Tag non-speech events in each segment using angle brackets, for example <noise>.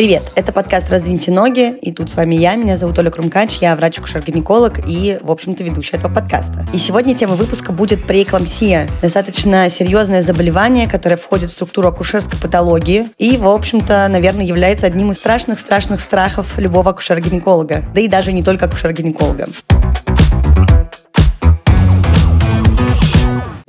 Привет, это подкаст «Раздвиньте ноги», и тут с вами я, меня зовут Оля Крумкач, я врач-акушер-гинеколог и, в общем-то, ведущая этого подкаста. И сегодня тема выпуска будет преэклампсия, достаточно серьезное заболевание, которое входит в структуру акушерской патологии и, в общем-то, наверное, является одним из страшных-страшных страхов любого акушера-гинеколога, да и даже не только акушера-гинеколога.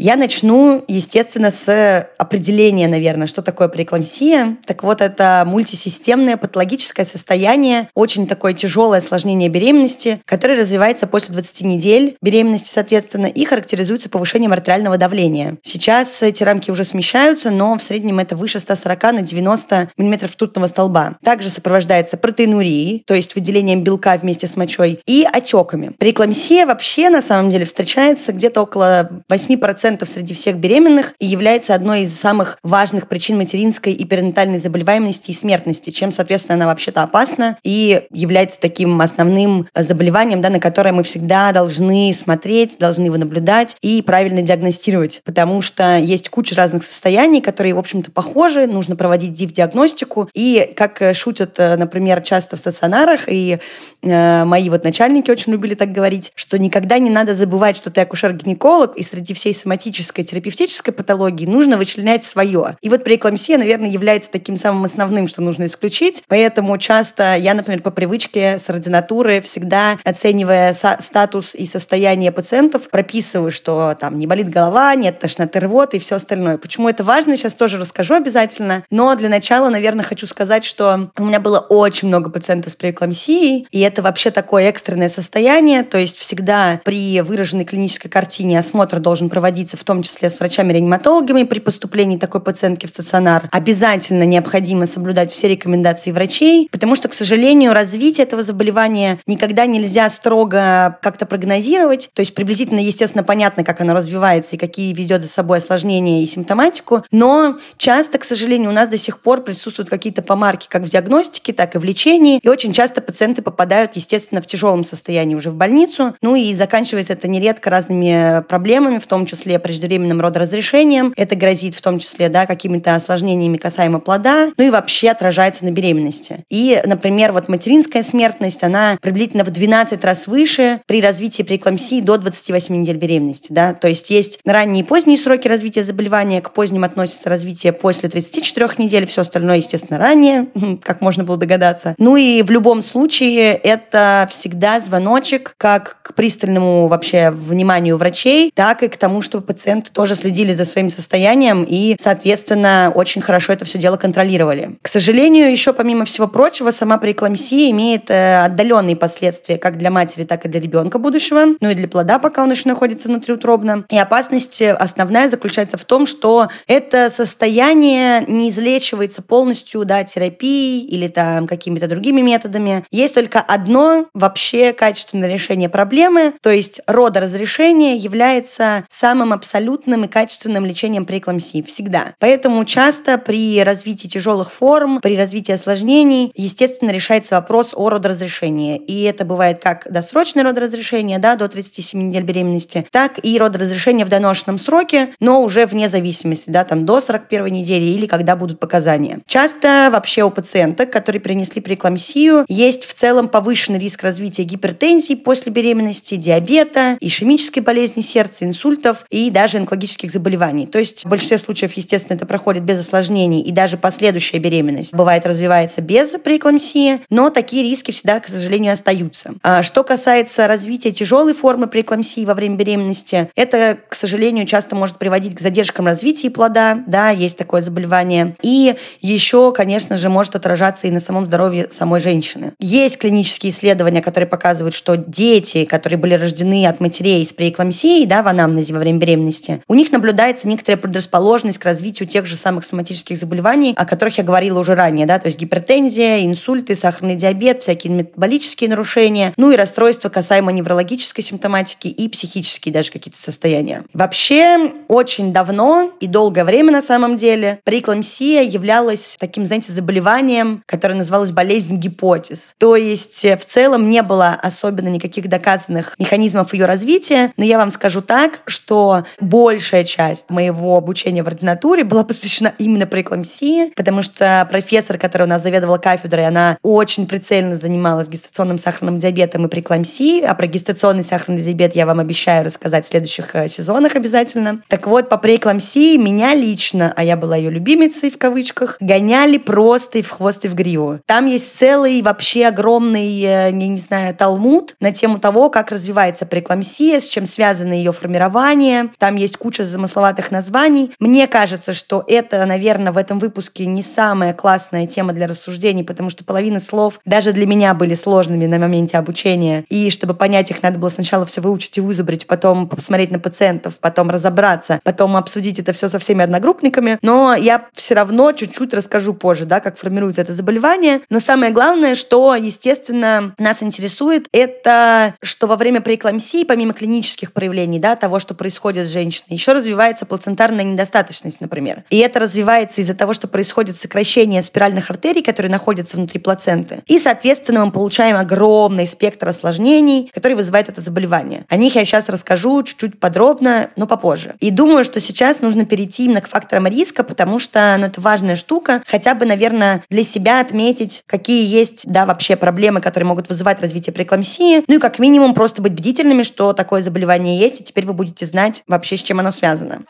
Я начну, естественно, с определения, наверное, что такое преэклампсия. Так вот, это мультисистемное патологическое состояние, очень такое тяжелое осложнение беременности, которое развивается после 20 недель беременности, соответственно, и характеризуется повышением артериального давления. Сейчас эти рамки уже смещаются, но в среднем это выше 140 на 90 мм ртутного столба. Также сопровождается протеинурией, то есть выделением белка вместе с мочой, и отеками. Преэклампсия вообще на самом деле встречается где-то около 8% 10% среди всех беременных и является одной из самых важных причин материнской и перинатальной заболеваемости и смертности, чем, соответственно, она вообще-то опасна и является таким основным заболеванием, да, на которое мы всегда должны смотреть, должны его наблюдать и правильно диагностировать, потому что есть куча разных состояний, которые, в общем-то, похожи, нужно проводить ДИВ-диагностику, и, как шутят, например, часто в стационарах, и э, мои вот начальники очень любили так говорить, что никогда не надо забывать, что ты акушер-гинеколог, и среди всей соматической соматической, терапевтической патологии нужно вычленять свое. И вот преэклампсия, наверное, является таким самым основным, что нужно исключить. Поэтому часто я, например, по привычке с ординатуры всегда, оценивая статус и состояние пациентов, прописываю, что там не болит голова, нет тошноты рвоты и все остальное. Почему это важно, сейчас тоже расскажу обязательно. Но для начала, наверное, хочу сказать, что у меня было очень много пациентов с преэклампсией, и это вообще такое экстренное состояние, то есть всегда при выраженной клинической картине осмотр должен проводиться в том числе с врачами-реаниматологами при поступлении такой пациентки в стационар. Обязательно необходимо соблюдать все рекомендации врачей, потому что, к сожалению, развитие этого заболевания никогда нельзя строго как-то прогнозировать. То есть приблизительно, естественно, понятно, как оно развивается и какие ведет за собой осложнения и симптоматику, но часто, к сожалению, у нас до сих пор присутствуют какие-то помарки как в диагностике, так и в лечении, и очень часто пациенты попадают, естественно, в тяжелом состоянии уже в больницу, ну и заканчивается это нередко разными проблемами, в том числе преждевременным родоразрешением. Это грозит в том числе да, какими-то осложнениями касаемо плода, ну и вообще отражается на беременности. И, например, вот материнская смертность, она приблизительно в 12 раз выше при развитии преэклампсии до 28 недель беременности. Да? То есть есть ранние и поздние сроки развития заболевания, к поздним относится развитие после 34 недель, все остальное, естественно, ранее, <laughs> как можно было догадаться. Ну и в любом случае это всегда звоночек как к пристальному вообще вниманию врачей, так и к тому, чтобы пациенты тоже следили за своим состоянием и, соответственно, очень хорошо это все дело контролировали. К сожалению, еще помимо всего прочего, сама преэклампсия имеет э, отдаленные последствия как для матери, так и для ребенка будущего, ну и для плода, пока он еще находится внутриутробно. И опасность основная заключается в том, что это состояние не излечивается полностью да, терапией или там какими-то другими методами. Есть только одно вообще качественное решение проблемы, то есть родоразрешение является самым абсолютным и качественным лечением преэклампсии. Всегда. Поэтому часто при развитии тяжелых форм, при развитии осложнений, естественно, решается вопрос о родоразрешении. И это бывает как досрочное родоразрешение, да, до 37 недель беременности, так и родоразрешение в доношенном сроке, но уже вне зависимости, да, там до 41 недели или когда будут показания. Часто вообще у пациенток, которые принесли преэклампсию, есть в целом повышенный риск развития гипертензии после беременности, диабета, ишемической болезни сердца, инсультов и даже онкологических заболеваний. То есть в большинстве случаев, естественно, это проходит без осложнений, и даже последующая беременность бывает развивается без преэклампсии, но такие риски всегда, к сожалению, остаются. А что касается развития тяжелой формы преэклампсии во время беременности, это, к сожалению, часто может приводить к задержкам развития плода, да, есть такое заболевание. И еще, конечно же, может отражаться и на самом здоровье самой женщины. Есть клинические исследования, которые показывают, что дети, которые были рождены от матерей с преэклампсией, да, в анамнезе во время беременности, беременности, у них наблюдается некоторая предрасположенность к развитию тех же самых соматических заболеваний, о которых я говорила уже ранее, да, то есть гипертензия, инсульты, сахарный диабет, всякие метаболические нарушения, ну и расстройства касаемо неврологической симптоматики и психические даже какие-то состояния. Вообще, очень давно и долгое время на самом деле преэклампсия являлась таким, знаете, заболеванием, которое называлось болезнь гипотез. То есть в целом не было особенно никаких доказанных механизмов ее развития, но я вам скажу так, что большая часть моего обучения в ординатуре была посвящена именно преэклампсии, потому что профессор, который у нас заведовала кафедрой, она очень прицельно занималась гестационным сахарным диабетом и преэклампсией, а про гестационный сахарный диабет я вам обещаю рассказать в следующих э, сезонах обязательно. Так вот, по преэклампсии меня лично, а я была ее любимицей в кавычках, гоняли просто и в хвост и в гриву. Там есть целый вообще огромный, э, я не знаю, талмуд на тему того, как развивается преэклампсия, с чем связано ее формирование. Там есть куча замысловатых названий. Мне кажется, что это, наверное, в этом выпуске не самая классная тема для рассуждений, потому что половина слов даже для меня были сложными на моменте обучения. И чтобы понять их, надо было сначала все выучить и вызубрить, потом посмотреть на пациентов, потом разобраться, потом обсудить это все со всеми одногруппниками. Но я все равно чуть-чуть расскажу позже, да, как формируется это заболевание. Но самое главное, что, естественно, нас интересует, это что во время преэклампсии, помимо клинических проявлений, да, того, что происходит с женщиной, еще развивается плацентарная недостаточность, например. И это развивается из-за того, что происходит сокращение спиральных артерий, которые находятся внутри плаценты. И, соответственно, мы получаем огромный спектр осложнений, который вызывает это заболевание. О них я сейчас расскажу чуть-чуть подробно, но попозже. И думаю, что сейчас нужно перейти именно к факторам риска, потому что ну, это важная штука. Хотя бы, наверное, для себя отметить, какие есть, да, вообще проблемы, которые могут вызывать развитие преэклампсии. Ну и как минимум просто быть бдительными, что такое заболевание есть, и теперь вы будете знать вообще, с чем оно связано.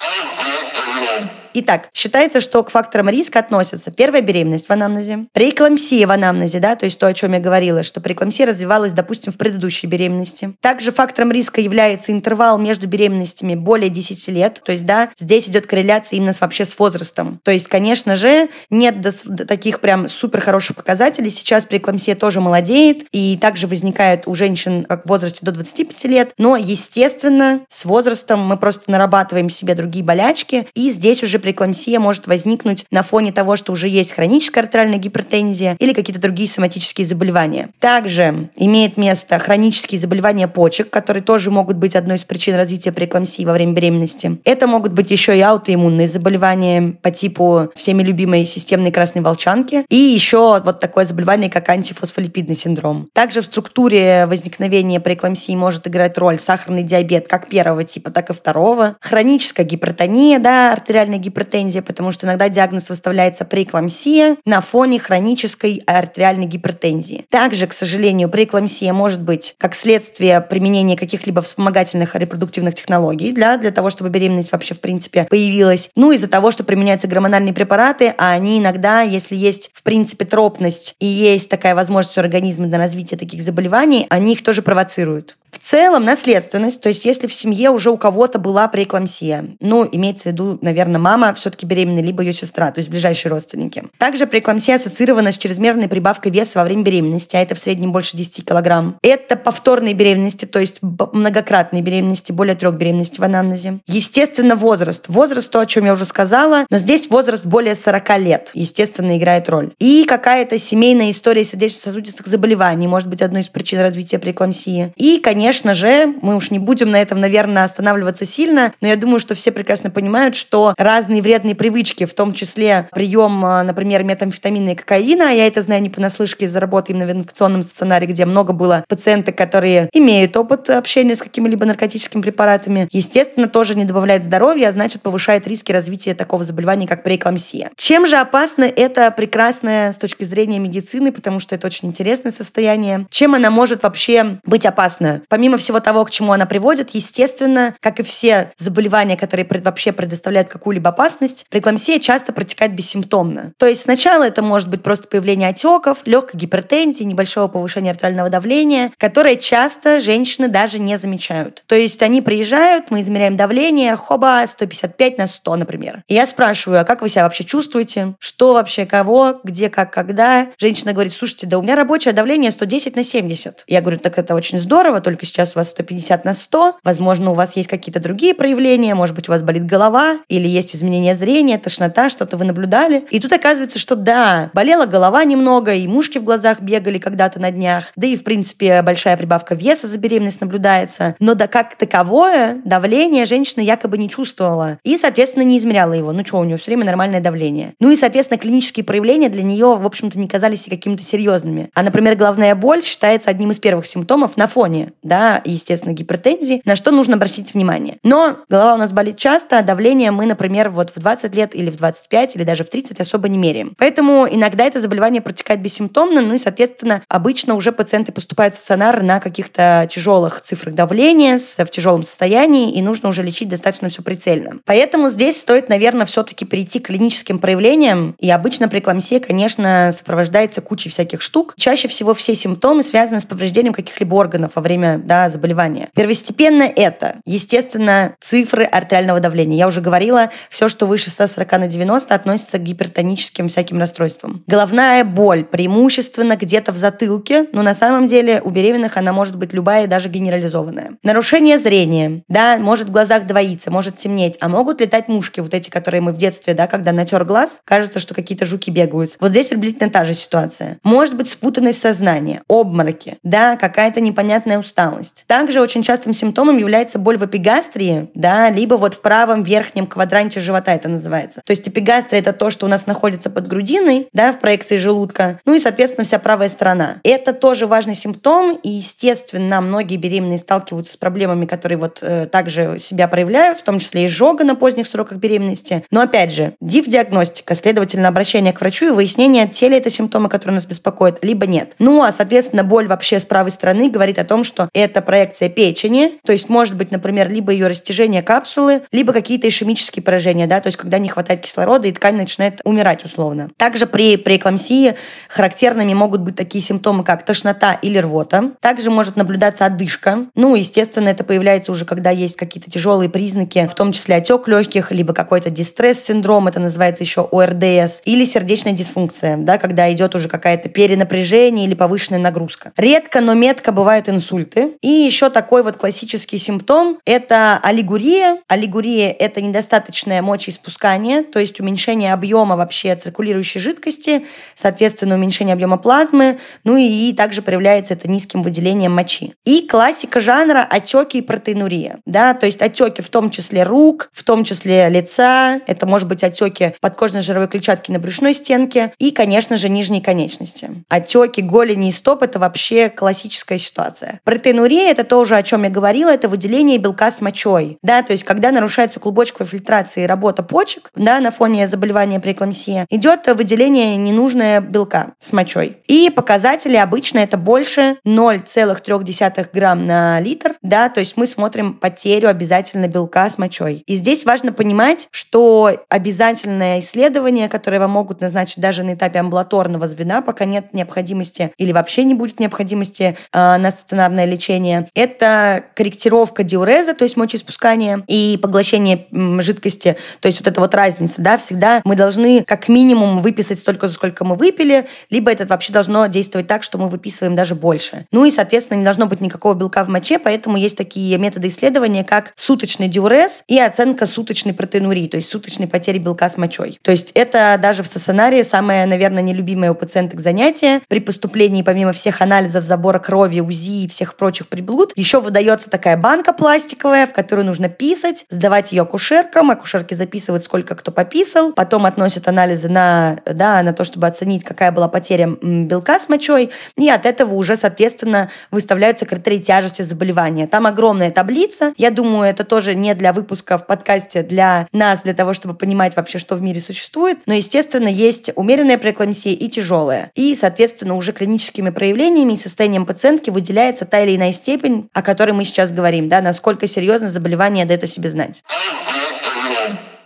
Итак, считается, что к факторам риска относятся первая беременность в анамнезе, преэклампсия в анамнезе, да, то есть то, о чем я говорила, что преэклампсия развивалась, допустим, в предыдущей беременности. Также фактором риска является интервал между беременностями более 10 лет, то есть, да, здесь идет корреляция именно с, вообще с возрастом. То есть, конечно же, нет до, до таких прям супер хороших показателей. Сейчас преэклампсия тоже молодеет, и также возникает у женщин как в возрасте до 25 лет, но, естественно, с возрастом мы просто нарабатываем себе другие болячки, и здесь уже преэклампсия может возникнуть на фоне того, что уже есть хроническая артериальная гипертензия или какие-то другие соматические заболевания. Также имеет место хронические заболевания почек, которые тоже могут быть одной из причин развития преэклампсии во время беременности. Это могут быть еще и аутоиммунные заболевания по типу всеми любимой системной красной волчанки и еще вот такое заболевание, как антифосфолипидный синдром. Также в структуре возникновения преэклампсии может играть роль сахарный диабет как первого типа, так и второго, хроническая гипертония, да, артериальная гипертония, гипертензия, потому что иногда диагноз выставляется преэклампсия на фоне хронической артериальной гипертензии. Также, к сожалению, преэклампсия может быть как следствие применения каких-либо вспомогательных репродуктивных технологий для, для того, чтобы беременность вообще в принципе появилась. Ну, из-за того, что применяются гормональные препараты, а они иногда, если есть в принципе тропность и есть такая возможность у организма для развития таких заболеваний, они их тоже провоцируют. В целом наследственность, то есть если в семье уже у кого-то была преэклампсия, ну, имеется в виду, наверное, мама все-таки беременная, либо ее сестра, то есть ближайшие родственники. Также преэклампсия ассоциирована с чрезмерной прибавкой веса во время беременности, а это в среднем больше 10 килограмм. Это повторные беременности, то есть многократные беременности, более трех беременностей в анамнезе. Естественно, возраст. Возраст, то, о чем я уже сказала, но здесь возраст более 40 лет, естественно, играет роль. И какая-то семейная история сердечно-сосудистых заболеваний может быть одной из причин развития преэклампсии. И, конечно, конечно же, мы уж не будем на этом, наверное, останавливаться сильно, но я думаю, что все прекрасно понимают, что разные вредные привычки, в том числе прием, а, например, метамфетамина и кокаина, я это знаю не понаслышке из-за работы именно в инфекционном стационаре, где много было пациентов, которые имеют опыт общения с какими-либо наркотическими препаратами, естественно, тоже не добавляет здоровья, а значит, повышает риски развития такого заболевания, как преэклампсия. Чем же опасно это прекрасное с точки зрения медицины, потому что это очень интересное состояние. Чем она может вообще быть опасна? Помимо всего того, к чему она приводит, естественно, как и все заболевания, которые вообще предоставляют какую-либо опасность, преэклампсия часто протекает бессимптомно. То есть сначала это может быть просто появление отеков, легкой гипертензии, небольшого повышения артериального давления, которое часто женщины даже не замечают. То есть они приезжают, мы измеряем давление, хоба, 155 на 100, например. И я спрашиваю, а как вы себя вообще чувствуете? Что вообще, кого, где, как, когда? Женщина говорит, слушайте, да у меня рабочее давление 110 на 70. Я говорю, так это очень здорово, только только сейчас у вас 150 на 100. Возможно, у вас есть какие-то другие проявления, может быть, у вас болит голова, или есть изменение зрения, тошнота, что-то вы наблюдали. И тут оказывается, что да, болела голова немного, и мушки в глазах бегали когда-то на днях, да и, в принципе, большая прибавка веса за беременность наблюдается. Но да как таковое давление женщина якобы не чувствовала. И, соответственно, не измеряла его. Ну что, у нее все время нормальное давление. Ну и, соответственно, клинические проявления для нее, в общем-то, не казались какими-то серьезными. А, например, головная боль считается одним из первых симптомов на фоне да, естественно, гипертензии, на что нужно обратить внимание. Но голова у нас болит часто, а давление мы, например, вот в 20 лет или в 25 или даже в 30 особо не меряем. Поэтому иногда это заболевание протекает бессимптомно, ну и, соответственно, обычно уже пациенты поступают в стационар на каких-то тяжелых цифрах давления, в тяжелом состоянии, и нужно уже лечить достаточно все прицельно. Поэтому здесь стоит, наверное, все-таки перейти к клиническим проявлениям, и обычно при эклампсии, конечно, сопровождается кучей всяких штук. Чаще всего все симптомы связаны с повреждением каких-либо органов во время да, заболевания. Первостепенно это, естественно, цифры артериального давления. Я уже говорила, все, что выше 140 на 90, относится к гипертоническим всяким расстройствам. Головная боль преимущественно где-то в затылке, но на самом деле у беременных она может быть любая, даже генерализованная. Нарушение зрения, да, может в глазах двоиться, может темнеть, а могут летать мушки, вот эти, которые мы в детстве, да, когда натер глаз, кажется, что какие-то жуки бегают. Вот здесь приблизительно та же ситуация. Может быть спутанность сознания, обмороки, да, какая-то непонятная усталость. Также очень частым симптомом является боль в эпигастрии, да, либо вот в правом верхнем квадранте живота это называется. То есть эпигастрия это то, что у нас находится под грудиной, да, в проекции желудка, ну и, соответственно, вся правая сторона. Это тоже важный симптом, и, естественно, многие беременные сталкиваются с проблемами, которые вот э, также себя проявляют, в том числе изжога на поздних сроках беременности. Но, опять же, див-диагностика, следовательно, обращение к врачу и выяснение, те ли это симптомы, которые нас беспокоят, либо нет. Ну, а, соответственно, боль вообще с правой стороны говорит о том, что это проекция печени, то есть может быть, например, либо ее растяжение капсулы, либо какие-то ишемические поражения, да, то есть когда не хватает кислорода и ткань начинает умирать условно. Также при преэклампсии характерными могут быть такие симптомы, как тошнота или рвота. Также может наблюдаться одышка. Ну, естественно, это появляется уже, когда есть какие-то тяжелые признаки, в том числе отек легких, либо какой-то дистресс-синдром, это называется еще ОРДС, или сердечная дисфункция, да, когда идет уже какая-то перенапряжение или повышенная нагрузка. Редко, но метко бывают инсульты. И еще такой вот классический симптом – это олигурия. Олигурия – это недостаточное мочеиспускание, то есть уменьшение объема вообще циркулирующей жидкости, соответственно, уменьшение объема плазмы, ну и также проявляется это низким выделением мочи. И классика жанра – отеки и протеинурия. Да, то есть отеки в том числе рук, в том числе лица, это может быть отеки подкожно-жировой клетчатки на брюшной стенке и, конечно же, нижней конечности. Отеки голени и стоп – это вообще классическая ситуация. Протеинурия – это тоже, о чем я говорила, это выделение белка с мочой. Да, то есть когда нарушается клубочковая фильтрация и работа почек, да, на фоне заболевания преэклампсии, идет выделение ненужного белка с мочой. И показатели обычно это больше 0,3 грамм на литр, да, то есть мы смотрим потерю обязательно белка с мочой. И здесь важно понимать, что обязательное исследование, которое вам могут назначить даже на этапе амбулаторного звена, пока нет необходимости или вообще не будет необходимости э, на стационарное лечение, это корректировка диуреза, то есть мочеиспускания и поглощение жидкости, то есть вот эта вот разница, да, всегда мы должны как минимум выписать столько, сколько мы выпили, либо это вообще должно действовать так, что мы выписываем даже больше. Ну и, соответственно, не должно быть никакого белка в моче, поэтому есть такие методы исследования, как суточный диурез и оценка суточной протеинурии, то есть суточной потери белка с мочой. То есть это даже в стационаре самое, наверное, нелюбимое у пациенток занятие. При поступлении, помимо всех анализов, забора крови, УЗИ и всех прочих приблуд, еще выдается такая банка пластиковая, в которую нужно писать, сдавать ее акушеркам, акушерки записывают, сколько кто пописал, потом относят анализы на, да, на то, чтобы оценить, какая была потеря белка с мочой, и от этого уже, соответственно, выставляются критерии тяжести заболевания. Там огромная таблица. Я думаю, это тоже не для выпуска в подкасте для нас, для того, чтобы понимать вообще, что в мире существует. Но, естественно, есть умеренная преэклампсия и тяжелая. И, соответственно, уже клиническими проявлениями и состоянием пациентки выделяется та или иная степень, о которой мы сейчас говорим, да, насколько серьезно заболевание дает о себе знать.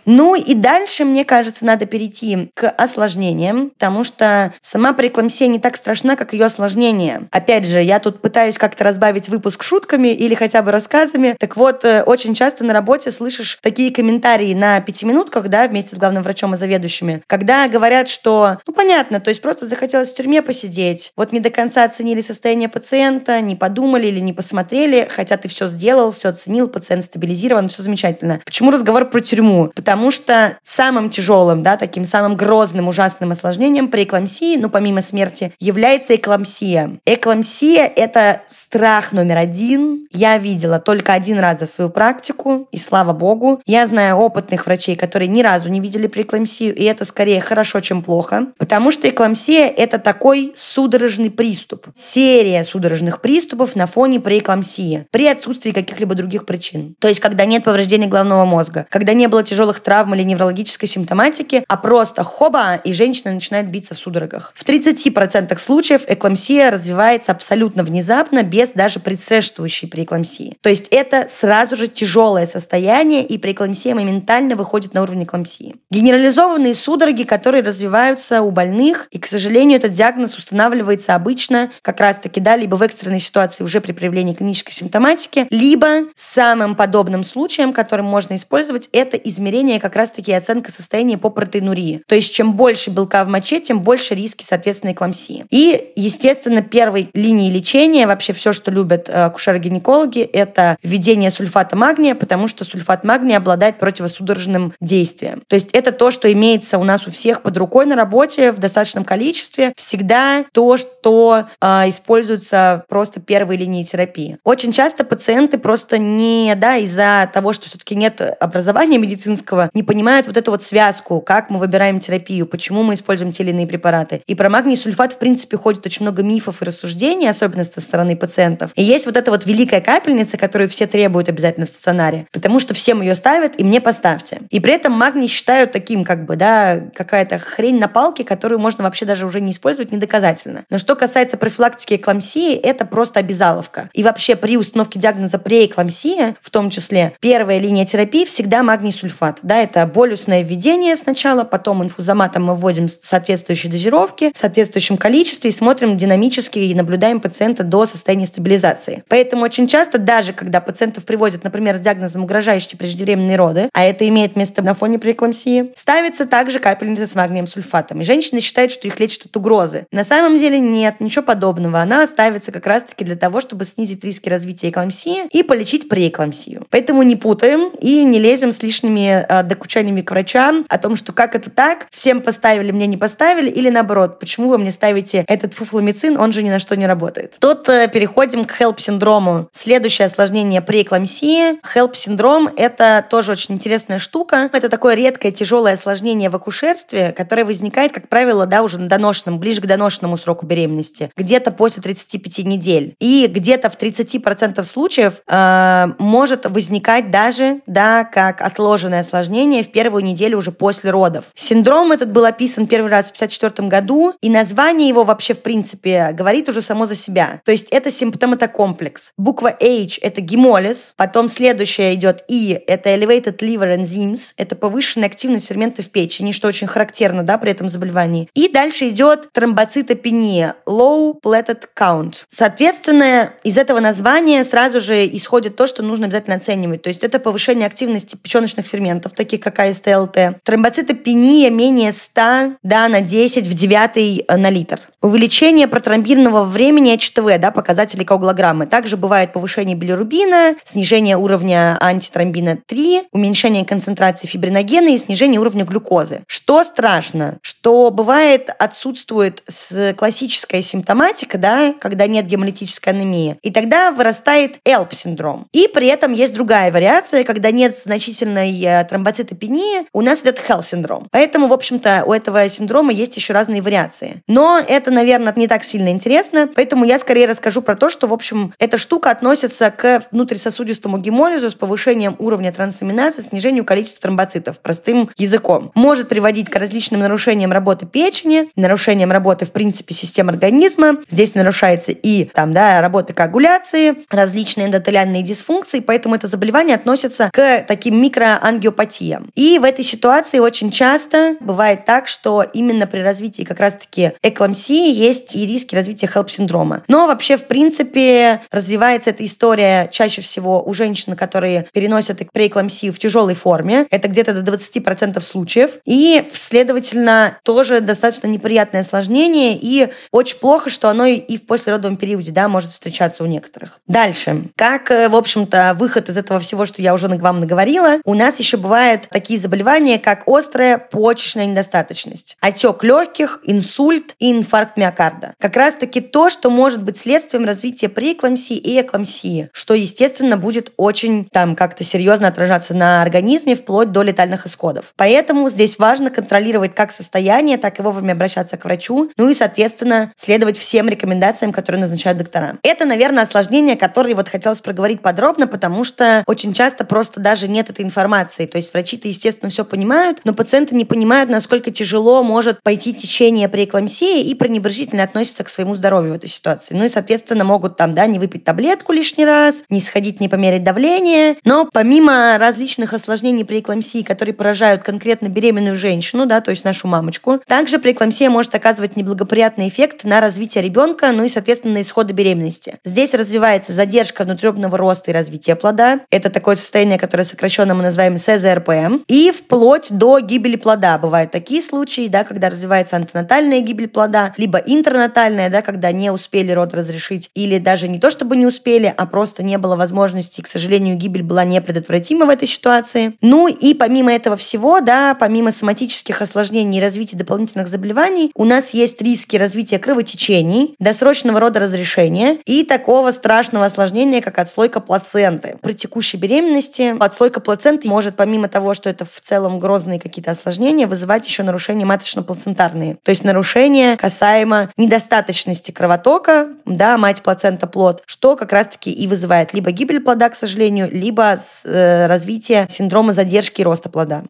Ну и дальше, мне кажется, надо перейти к осложнениям, потому что сама преэклампсия не так страшна, как ее осложнение. Опять же, я тут пытаюсь как-то разбавить выпуск шутками или хотя бы рассказами. Так вот, э, очень часто на работе слышишь такие комментарии на пятиминутках, да, вместе с главным врачом и заведующими, когда говорят, что, ну, понятно, то есть просто захотелось в тюрьме посидеть, вот не до конца оценили состояние пациента, не подумали или не посмотрели, хотя ты все сделал, все оценил, пациент стабилизирован, все замечательно. Почему разговор про тюрьму? Потому потому что самым тяжелым, да, таким самым грозным, ужасным осложнением при экламсии, ну, помимо смерти, является экламсия. Экламсия – это страх номер один. Я видела только один раз за свою практику, и слава богу. Я знаю опытных врачей, которые ни разу не видели преэкламсию, и это скорее хорошо, чем плохо, потому что экламсия – это такой судорожный приступ. Серия судорожных приступов на фоне преэкламсии при отсутствии каких-либо других причин. То есть, когда нет повреждения головного мозга, когда не было тяжелых травм или неврологической симптоматики, а просто хоба, и женщина начинает биться в судорогах. В 30% случаев экламсия развивается абсолютно внезапно, без даже предшествующей преэкламсии. То есть это сразу же тяжелое состояние, и преэкламсия моментально выходит на уровень экламсии. Генерализованные судороги, которые развиваются у больных, и, к сожалению, этот диагноз устанавливается обычно как раз-таки, да, либо в экстренной ситуации уже при проявлении клинической симптоматики, либо самым подобным случаем, которым можно использовать, это измерение как раз-таки оценка состояния по протеинурии. То есть чем больше белка в моче, тем больше риски, соответственно, экламсии. И, естественно, первой линией лечения, вообще все, что любят э, акушеры-гинекологи, это введение сульфата магния, потому что сульфат магния обладает противосудорожным действием. То есть это то, что имеется у нас у всех под рукой на работе в достаточном количестве. Всегда то, что э, используется просто первой линии терапии. Очень часто пациенты просто не, да, из-за того, что все-таки нет образования медицинского, не понимают вот эту вот связку, как мы выбираем терапию, почему мы используем те или иные препараты. И про магний сульфат, в принципе, ходит очень много мифов и рассуждений, особенно со стороны пациентов. И есть вот эта вот великая капельница, которую все требуют обязательно в стационаре, потому что всем ее ставят, и мне поставьте. И при этом магний считают таким, как бы, да, какая-то хрень на палке, которую можно вообще даже уже не использовать недоказательно. Но что касается профилактики экламсии, это просто обязаловка. И вообще при установке диагноза преэкламсия, в том числе, первая линия терапии всегда магний сульфат. Да, это болюсное введение сначала, потом инфузоматом мы вводим соответствующие дозировки в соответствующем количестве и смотрим динамически и наблюдаем пациента до состояния стабилизации. Поэтому очень часто, даже когда пациентов привозят, например, с диагнозом угрожающие преждевременные роды, а это имеет место на фоне преэкламсии, ставится также капельница с магнием сульфатом. И женщины считают, что их лечат от угрозы. На самом деле нет, ничего подобного. Она ставится как раз-таки для того, чтобы снизить риски развития экламсии и полечить преэкламсию. Поэтому не путаем и не лезем с лишними э, докучаниями к врачам о том, что как это так, всем поставили, мне не поставили, или наоборот, почему вы мне ставите этот фуфломицин, он же ни на что не работает. Тут э, переходим к HELP-синдрому. Следующее осложнение преэкламсии. HELP-синдром – это тоже очень интересная штука. Это такое редкое тяжелое осложнение в акушерстве, которое возникает, как правило, да, уже на доношенном, ближе к доношенному сроку беременности, где-то после 35 недель. И где-то в 30% случаев э, может возникать даже, да, как отложенное осложнение в первую неделю уже после родов. Синдром этот был описан первый раз в 1954 году, и название его вообще, в принципе, говорит уже само за себя. То есть это симптоматокомплекс. Буква H – это гемолиз, потом следующее идет И – это elevated liver enzymes, это повышенная активность ферментов печени, что очень характерно, да, при этом заболевании. И дальше идет тромбоцитопения, low platelet count. Соответственно, из этого названия сразу же исходит то, что нужно обязательно оценивать. То есть это повышение активности печеночных ферментов, таких как АСТЛТ. Тромбоцитопения менее 100 да, на 10 в 9 э, на литр. Увеличение протромбированного времени HTV, да, показатели коагулограммы. Также бывает повышение билирубина, снижение уровня антитромбина 3, уменьшение концентрации фибриногена и снижение уровня глюкозы. Что страшно? Что бывает отсутствует с классическая симптоматика, да, когда нет гемолитической анемии, и тогда вырастает ELP-синдром. И при этом есть другая вариация, когда нет значительной э, тромбоцитопении, у нас идет HELL-синдром. Поэтому, в общем-то, у этого синдрома есть еще разные вариации. Но это наверное, не так сильно интересно, поэтому я скорее расскажу про то, что, в общем, эта штука относится к внутрисосудистому гемолизу с повышением уровня трансаминазы, снижению количества тромбоцитов, простым языком. Может приводить к различным нарушениям работы печени, нарушениям работы, в принципе, систем организма. Здесь нарушается и там, да, работа коагуляции, различные эндотелиальные дисфункции, поэтому это заболевание относится к таким микроангиопатиям. И в этой ситуации очень часто бывает так, что именно при развитии как раз-таки экламсии есть и риски развития хелп-синдрома. Но вообще, в принципе, развивается эта история чаще всего у женщин, которые переносят преэкламсию в тяжелой форме. Это где-то до 20% случаев. И, следовательно, тоже достаточно неприятное осложнение. И очень плохо, что оно и в послеродовом периоде да, может встречаться у некоторых. Дальше. Как, э, в общем-то, выход из этого всего, что я уже вам наговорила, у нас еще бывают такие заболевания, как острая почечная недостаточность, отек легких, инсульт и инфаркт миокарда. Как раз-таки то, что может быть следствием развития преэкламсии и экламсии, что, естественно, будет очень там как-то серьезно отражаться на организме вплоть до летальных исходов. Поэтому здесь важно контролировать как состояние, так и вовремя обращаться к врачу, ну и, соответственно, следовать всем рекомендациям, которые назначают доктора. Это, наверное, осложнения, которые вот хотелось проговорить подробно, потому что очень часто просто даже нет этой информации. То есть врачи-то, естественно, все понимают, но пациенты не понимают, насколько тяжело может пойти течение при экламсии и пренебрежительно относятся к своему здоровью в этой ситуации. Ну и, соответственно, могут там, да, не выпить таблетку лишний раз, не сходить, не померить давление. Но помимо различных осложнений при экламсии, которые поражают конкретно беременную женщину, да, то есть нашу мамочку, также преэкламсия может оказывать неблагоприятный эффект на развитие ребенка, ну и, соответственно, на исходы беременности. Здесь развивается задержка внутриобного роста и развития плода. Это такое состояние, которое сокращенно мы называем СЗРПМ. И вплоть до гибели плода. Бывают такие случаи, да, когда развивается антенатальная гибель плода, либо интернатальная, да, когда не успели род разрешить, или даже не то, чтобы не успели, а просто не было возможности, к сожалению, гибель была непредотвратима в этой ситуации. Ну и помимо этого всего, да, помимо соматических осложнений и развития дополнительных заболеваний, у нас есть риски развития кровотечений, досрочного рода разрешения и такого страшного осложнения, как отслойка плаценты. При текущей беременности отслойка плаценты может, помимо того, что это в целом грозные какие-то осложнения, вызывать еще нарушения маточно-плацентарные. То есть нарушения касаемо недостаточности кровотока, да, мать плацента плод, что как раз-таки и вызывает либо гибель плода, к сожалению, либо э, развитие синдрома задержки роста плода.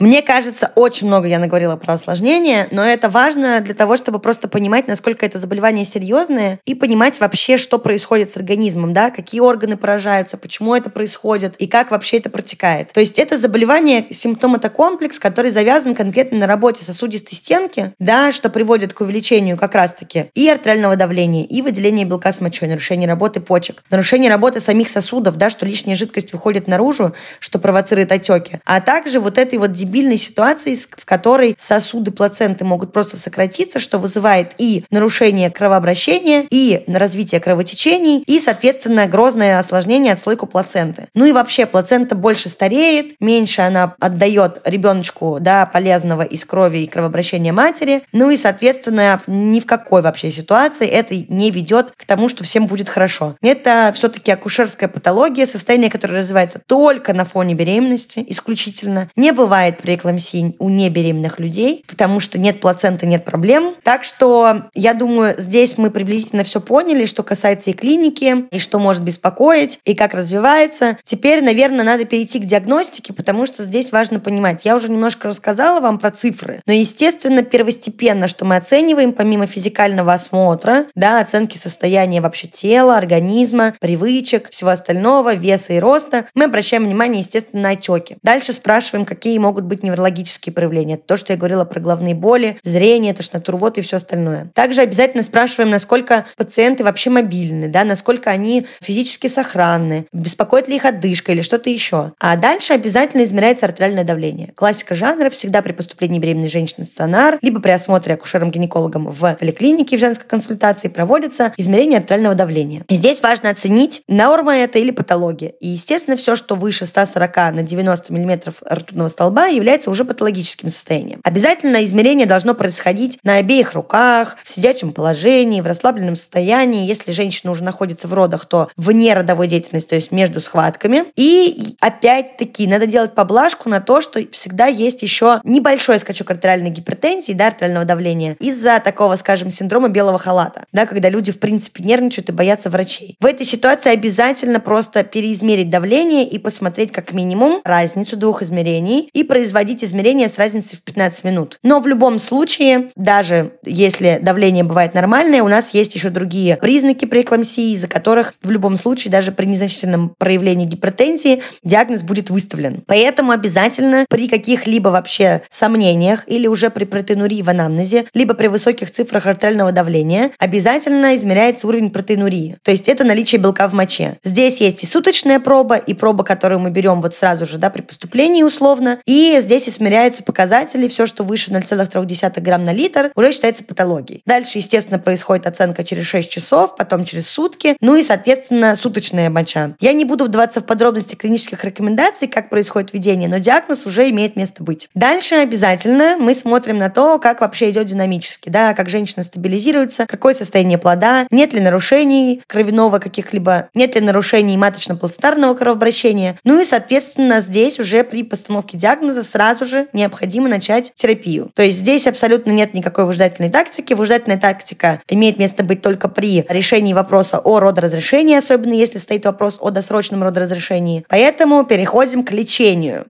Мне кажется, очень много я наговорила про осложнения, но это важно для того, чтобы просто понимать, насколько это заболевание серьезное и понимать вообще, что происходит с организмом, да, какие органы поражаются, почему это происходит и как вообще это протекает. То есть это заболевание, симптоматокомплекс, который завязан конкретно на работе сосудистой стенки, да, что приводит к увеличению как раз-таки и артериального давления, и выделения белка с мочой, нарушение работы почек, нарушение работы самих сосудов, да, что лишняя жидкость выходит наружу, что провоцирует отеки, а также вот этой вот дебильной ситуации, в которой сосуды плаценты могут просто сократиться, что вызывает и нарушение кровообращения, и развитие кровотечений, и, соответственно, грозное осложнение отслойку плаценты. Ну и вообще плацента больше стареет, меньше она отдает ребеночку да, полезного из крови и кровообращения матери. Ну и, соответственно, ни в какой вообще ситуации это не ведет к тому, что всем будет хорошо. Это все-таки акушерская патология, состояние, которое развивается только на фоне беременности, исключительно. Не бывает преэкламсии у небеременных людей, потому что нет плаценты, нет проблем. Так что я думаю, здесь мы приблизительно все поняли, что касается и клиники, и что может беспокоить, и как развивается. Теперь, наверное, надо перейти к диагностике, потому что здесь важно понимать. Я уже немножко рассказала вам про цифры, но, естественно, первостепенно, что мы оцениваем, помимо физикального осмотра, да, оценки состояния вообще тела, организма, привычек, всего остального, веса и роста, мы обращаем внимание, естественно, на отеки. Дальше спрашиваем, какие могут быть неврологические проявления. То, что я говорила про головные боли, зрение, тошноту, рвоту и все остальное. Также обязательно спрашиваем, насколько пациенты вообще мобильны, да, насколько они физически сохранны, беспокоит ли их отдышка или что-то еще. А дальше обязательно измеряется артериальное давление. Классика жанра всегда при поступлении беременной женщины в стационар, либо при осмотре акушером-гинекологом в поликлинике в женской консультации проводится измерение артериального давления. Здесь важно оценить, норма это или патология. И, естественно, все, что выше 140 на 90 мм ртутного столба, является уже патологическим состоянием. Обязательно измерение должно происходить на обеих руках, в сидячем положении, в расслабленном состоянии. Если женщина уже находится в родах, то вне родовой деятельности, то есть между схватками. И опять-таки надо делать поблажку на то, что всегда есть еще небольшой скачок артериальной гипертензии, да, артериального давления, из-за такого, скажем, синдрома белого халата, да, когда люди, в принципе, нервничают и боятся врачей. В этой ситуации обязательно просто переизмерить давление и посмотреть как минимум разницу двух измерений и произвести производить измерения с разницей в 15 минут. Но в любом случае, даже если давление бывает нормальное, у нас есть еще другие признаки преэкламсии, из-за которых в любом случае даже при незначительном проявлении гипертензии диагноз будет выставлен. Поэтому обязательно при каких-либо вообще сомнениях или уже при протеинурии в анамнезе, либо при высоких цифрах артериального давления обязательно измеряется уровень протеинурии. То есть это наличие белка в моче. Здесь есть и суточная проба, и проба, которую мы берем вот сразу же да, при поступлении условно, и И здесь измеряются показатели. Все, что выше 0,3 грамм на литр, уже считается патологией. Дальше, естественно, происходит оценка через 6 часов, потом через сутки, ну и, соответственно, суточная моча. Я не буду вдаваться в подробности клинических рекомендаций, как происходит введение, но диагноз уже имеет место быть. Дальше обязательно мы смотрим на то, как вообще идет динамически, да, как женщина стабилизируется, какое состояние плода, нет ли нарушений кровяного каких-либо, нет ли нарушений маточно-плацентарного кровообращения. Ну и, соответственно, здесь уже при постановке диагноза сразу же необходимо начать терапию. То есть здесь абсолютно нет никакой выжидательной тактики. Выжидательная тактика имеет место быть только при решении вопроса о родоразрешении, особенно если стоит вопрос о досрочном родоразрешении. Поэтому переходим к лечению.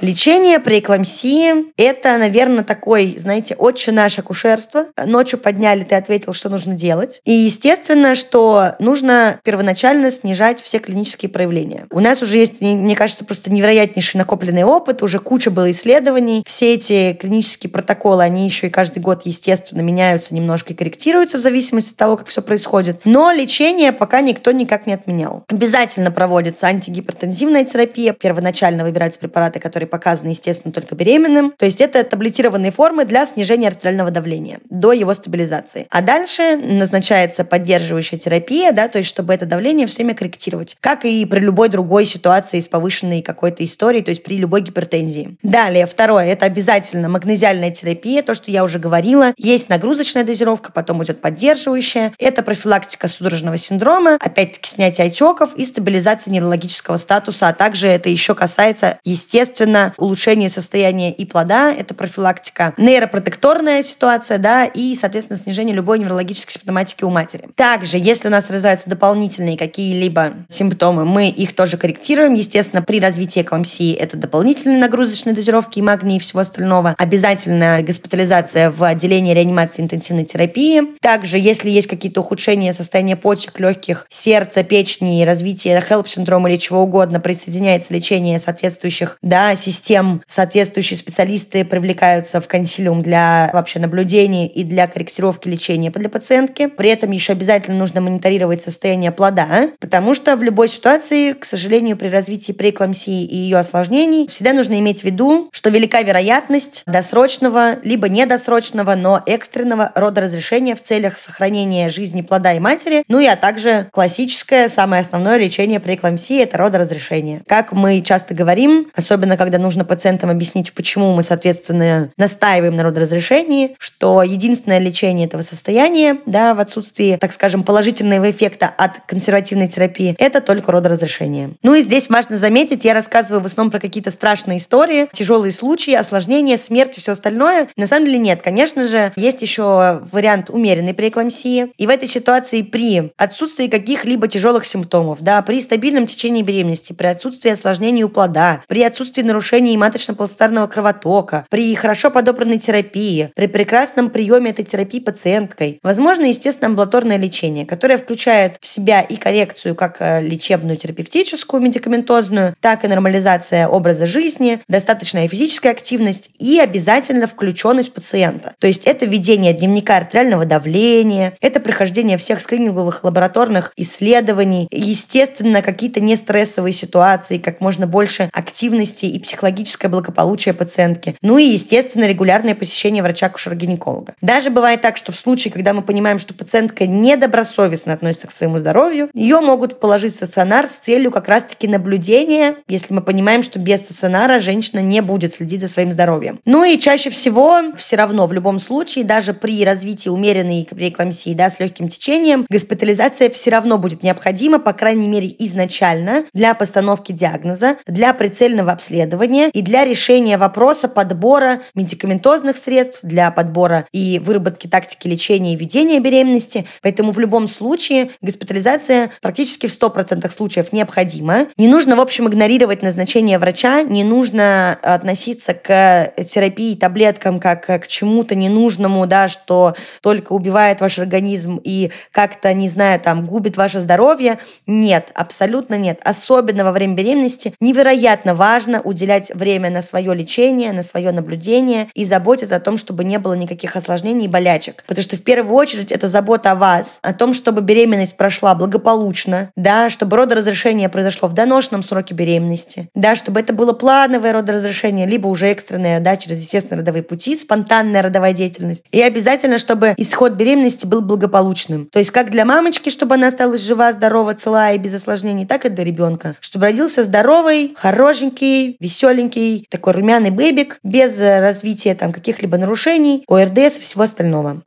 Лечение преэклампсии – это, наверное, такой, знаете, отче наш акушерство. Ночью подняли, ты ответил, что нужно делать. И, естественно, что нужно первоначально снижать все клинические проявления. У нас уже есть, мне кажется, просто невероятнейший накопленный опыт, уже куча было исследований. Все эти клинические протоколы, они еще и каждый год, естественно, меняются немножко и корректируются в зависимости от того, как все происходит. Но лечение пока никто никак не отменял. Обязательно проводится антигипертензивная терапия. Первоначально выбираются препараты, которые показаны, естественно, только беременным. То есть это таблетированные формы для снижения артериального давления до его стабилизации. А дальше назначается поддерживающая терапия, да, то есть чтобы это давление все время корректировать. Как и при любой другой ситуации с повышенной какой-то историей, то есть при любой гипертензии. Далее, второе, это обязательно магнезиальная терапия, то, что я уже говорила. Есть нагрузочная дозировка, потом идет поддерживающая. Это профилактика судорожного синдрома, опять-таки снятие отеков и стабилизация неврологического статуса, а также это еще касается, естественно, именно улучшение состояния и плода, это профилактика, нейропротекторная ситуация, да, и, соответственно, снижение любой неврологической симптоматики у матери. Также, если у нас развиваются дополнительные какие-либо симптомы, мы их тоже корректируем. Естественно, при развитии эклампсии это дополнительные нагрузочные дозировки магния и всего остального. Обязательно госпитализация в отделении реанимации интенсивной терапии. Также, если есть какие-то ухудшения состояния почек, легких, сердца, печени, развитие HELP-синдрома или чего угодно, присоединяется лечение соответствующих да, систем соответствующие специалисты привлекаются в консилиум для вообще наблюдения и для корректировки лечения для пациентки. При этом еще обязательно нужно мониторировать состояние плода, потому что в любой ситуации, к сожалению, при развитии преэклампсии и ее осложнений всегда нужно иметь в виду, что велика вероятность досрочного либо недосрочного, но экстренного родоразрешения в целях сохранения жизни плода и матери, ну и а также классическое, самое основное лечение преэклампсии – это родоразрешение. Как мы часто говорим, особенно когда нужно пациентам объяснить, почему мы, соответственно, настаиваем на родоразрешении, что единственное лечение этого состояния, да, в отсутствии, так скажем, положительного эффекта от консервативной терапии, это только родоразрешение. Ну и здесь важно заметить, я рассказываю в основном про какие-то страшные истории, тяжелые случаи, осложнения, смерть и все остальное. На самом деле нет. Конечно же, есть еще вариант умеренной преэклампсии. И в этой ситуации при отсутствии каких-либо тяжелых симптомов, да, при стабильном течении беременности, при отсутствии осложнений у плода, при отсутствии нарушений маточно-плацентарного кровотока, при хорошо подобранной терапии, при прекрасном приеме этой терапии пациенткой. Возможно, естественно, амбулаторное лечение, которое включает в себя и коррекцию как э, лечебную терапевтическую, медикаментозную, так и нормализация образа жизни, достаточная физическая активность и обязательно включенность пациента. То есть это ведение дневника артериального давления, это прохождение всех скрининговых лабораторных исследований, естественно, какие-то нестрессовые ситуации, как можно больше активности и психологическое благополучие пациентки. Ну и, естественно, регулярное посещение врача-акушера-гинеколога. Даже бывает так, что в случае, когда мы понимаем, что пациентка недобросовестно относится к своему здоровью, ее могут положить в стационар с целью как раз-таки наблюдения, если мы понимаем, что без стационара женщина не будет следить за своим здоровьем. Ну и чаще всего, все равно, в любом случае, даже при развитии умеренной преэклампсии, да, с легким течением, госпитализация все равно будет необходима, по крайней мере, изначально, для постановки диагноза, для прицельного обследования исследования и для решения вопроса подбора медикаментозных средств, для подбора и выработки тактики лечения и ведения беременности. Поэтому в любом случае госпитализация практически в 100% случаев необходима. Не нужно, в общем, игнорировать назначение врача, не нужно относиться к терапии таблеткам как к чему-то ненужному, да, что только убивает ваш организм и как-то, не знаю, там, губит ваше здоровье. Нет, абсолютно нет. Особенно во время беременности невероятно важно уделять время на свое лечение, на свое наблюдение и заботиться о том, чтобы не было никаких осложнений и болячек. Потому что в первую очередь это забота о вас, о том, чтобы беременность прошла благополучно, да, чтобы родоразрешение произошло в доношенном сроке беременности, да, чтобы это было плановое родоразрешение, либо уже экстренное, да, через естественные родовые пути, спонтанная родовая деятельность. И обязательно, чтобы исход беременности был благополучным. То есть как для мамочки, чтобы она осталась жива, здорова, цела и без осложнений, так и для ребенка. Чтобы родился здоровый, хорошенький, веселенький, такой румяный бэбик, без развития там каких-либо нарушений, ОРДС и всего остального.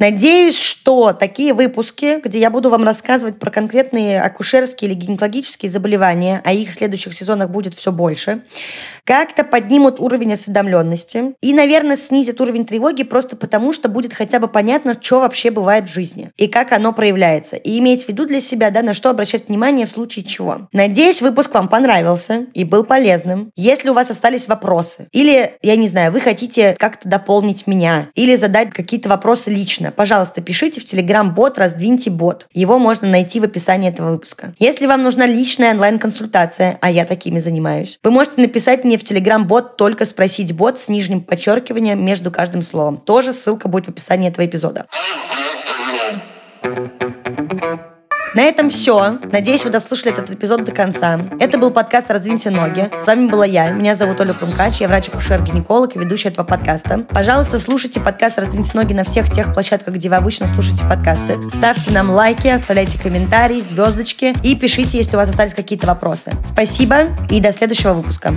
Надеюсь, что такие выпуски, где я буду вам рассказывать про конкретные акушерские или гинекологические заболевания, а их в следующих сезонах будет все больше, как-то поднимут уровень осведомленности и, наверное, снизят уровень тревоги просто потому, что будет хотя бы понятно, что вообще бывает в жизни и как оно проявляется. И иметь в виду для себя, да, на что обращать внимание в случае чего. Надеюсь, выпуск вам понравился и был полезным. Если у вас остались вопросы или, я не знаю, вы хотите как-то дополнить меня или задать какие-то вопросы лично, пожалуйста, пишите в Telegram-бот «Раздвиньте бот». Его можно найти в описании этого выпуска. Если вам нужна личная онлайн-консультация, а я такими занимаюсь, вы можете написать мне в Telegram-бот «Только спросить бот» с нижним подчеркиванием между каждым словом. Тоже ссылка будет в описании этого эпизода. На этом все. Надеюсь, вы дослушали этот эпизод до конца. Это был подкаст «Раздвиньте ноги». С вами была я. Меня зовут Оля Крумкач. Я врач-акушер-гинеколог и ведущая этого подкаста. Пожалуйста, слушайте подкаст «Раздвиньте ноги» на всех тех площадках, где вы обычно слушаете подкасты. Ставьте нам лайки, оставляйте комментарии, звездочки и пишите, если у вас остались какие-то вопросы. Спасибо и до следующего выпуска.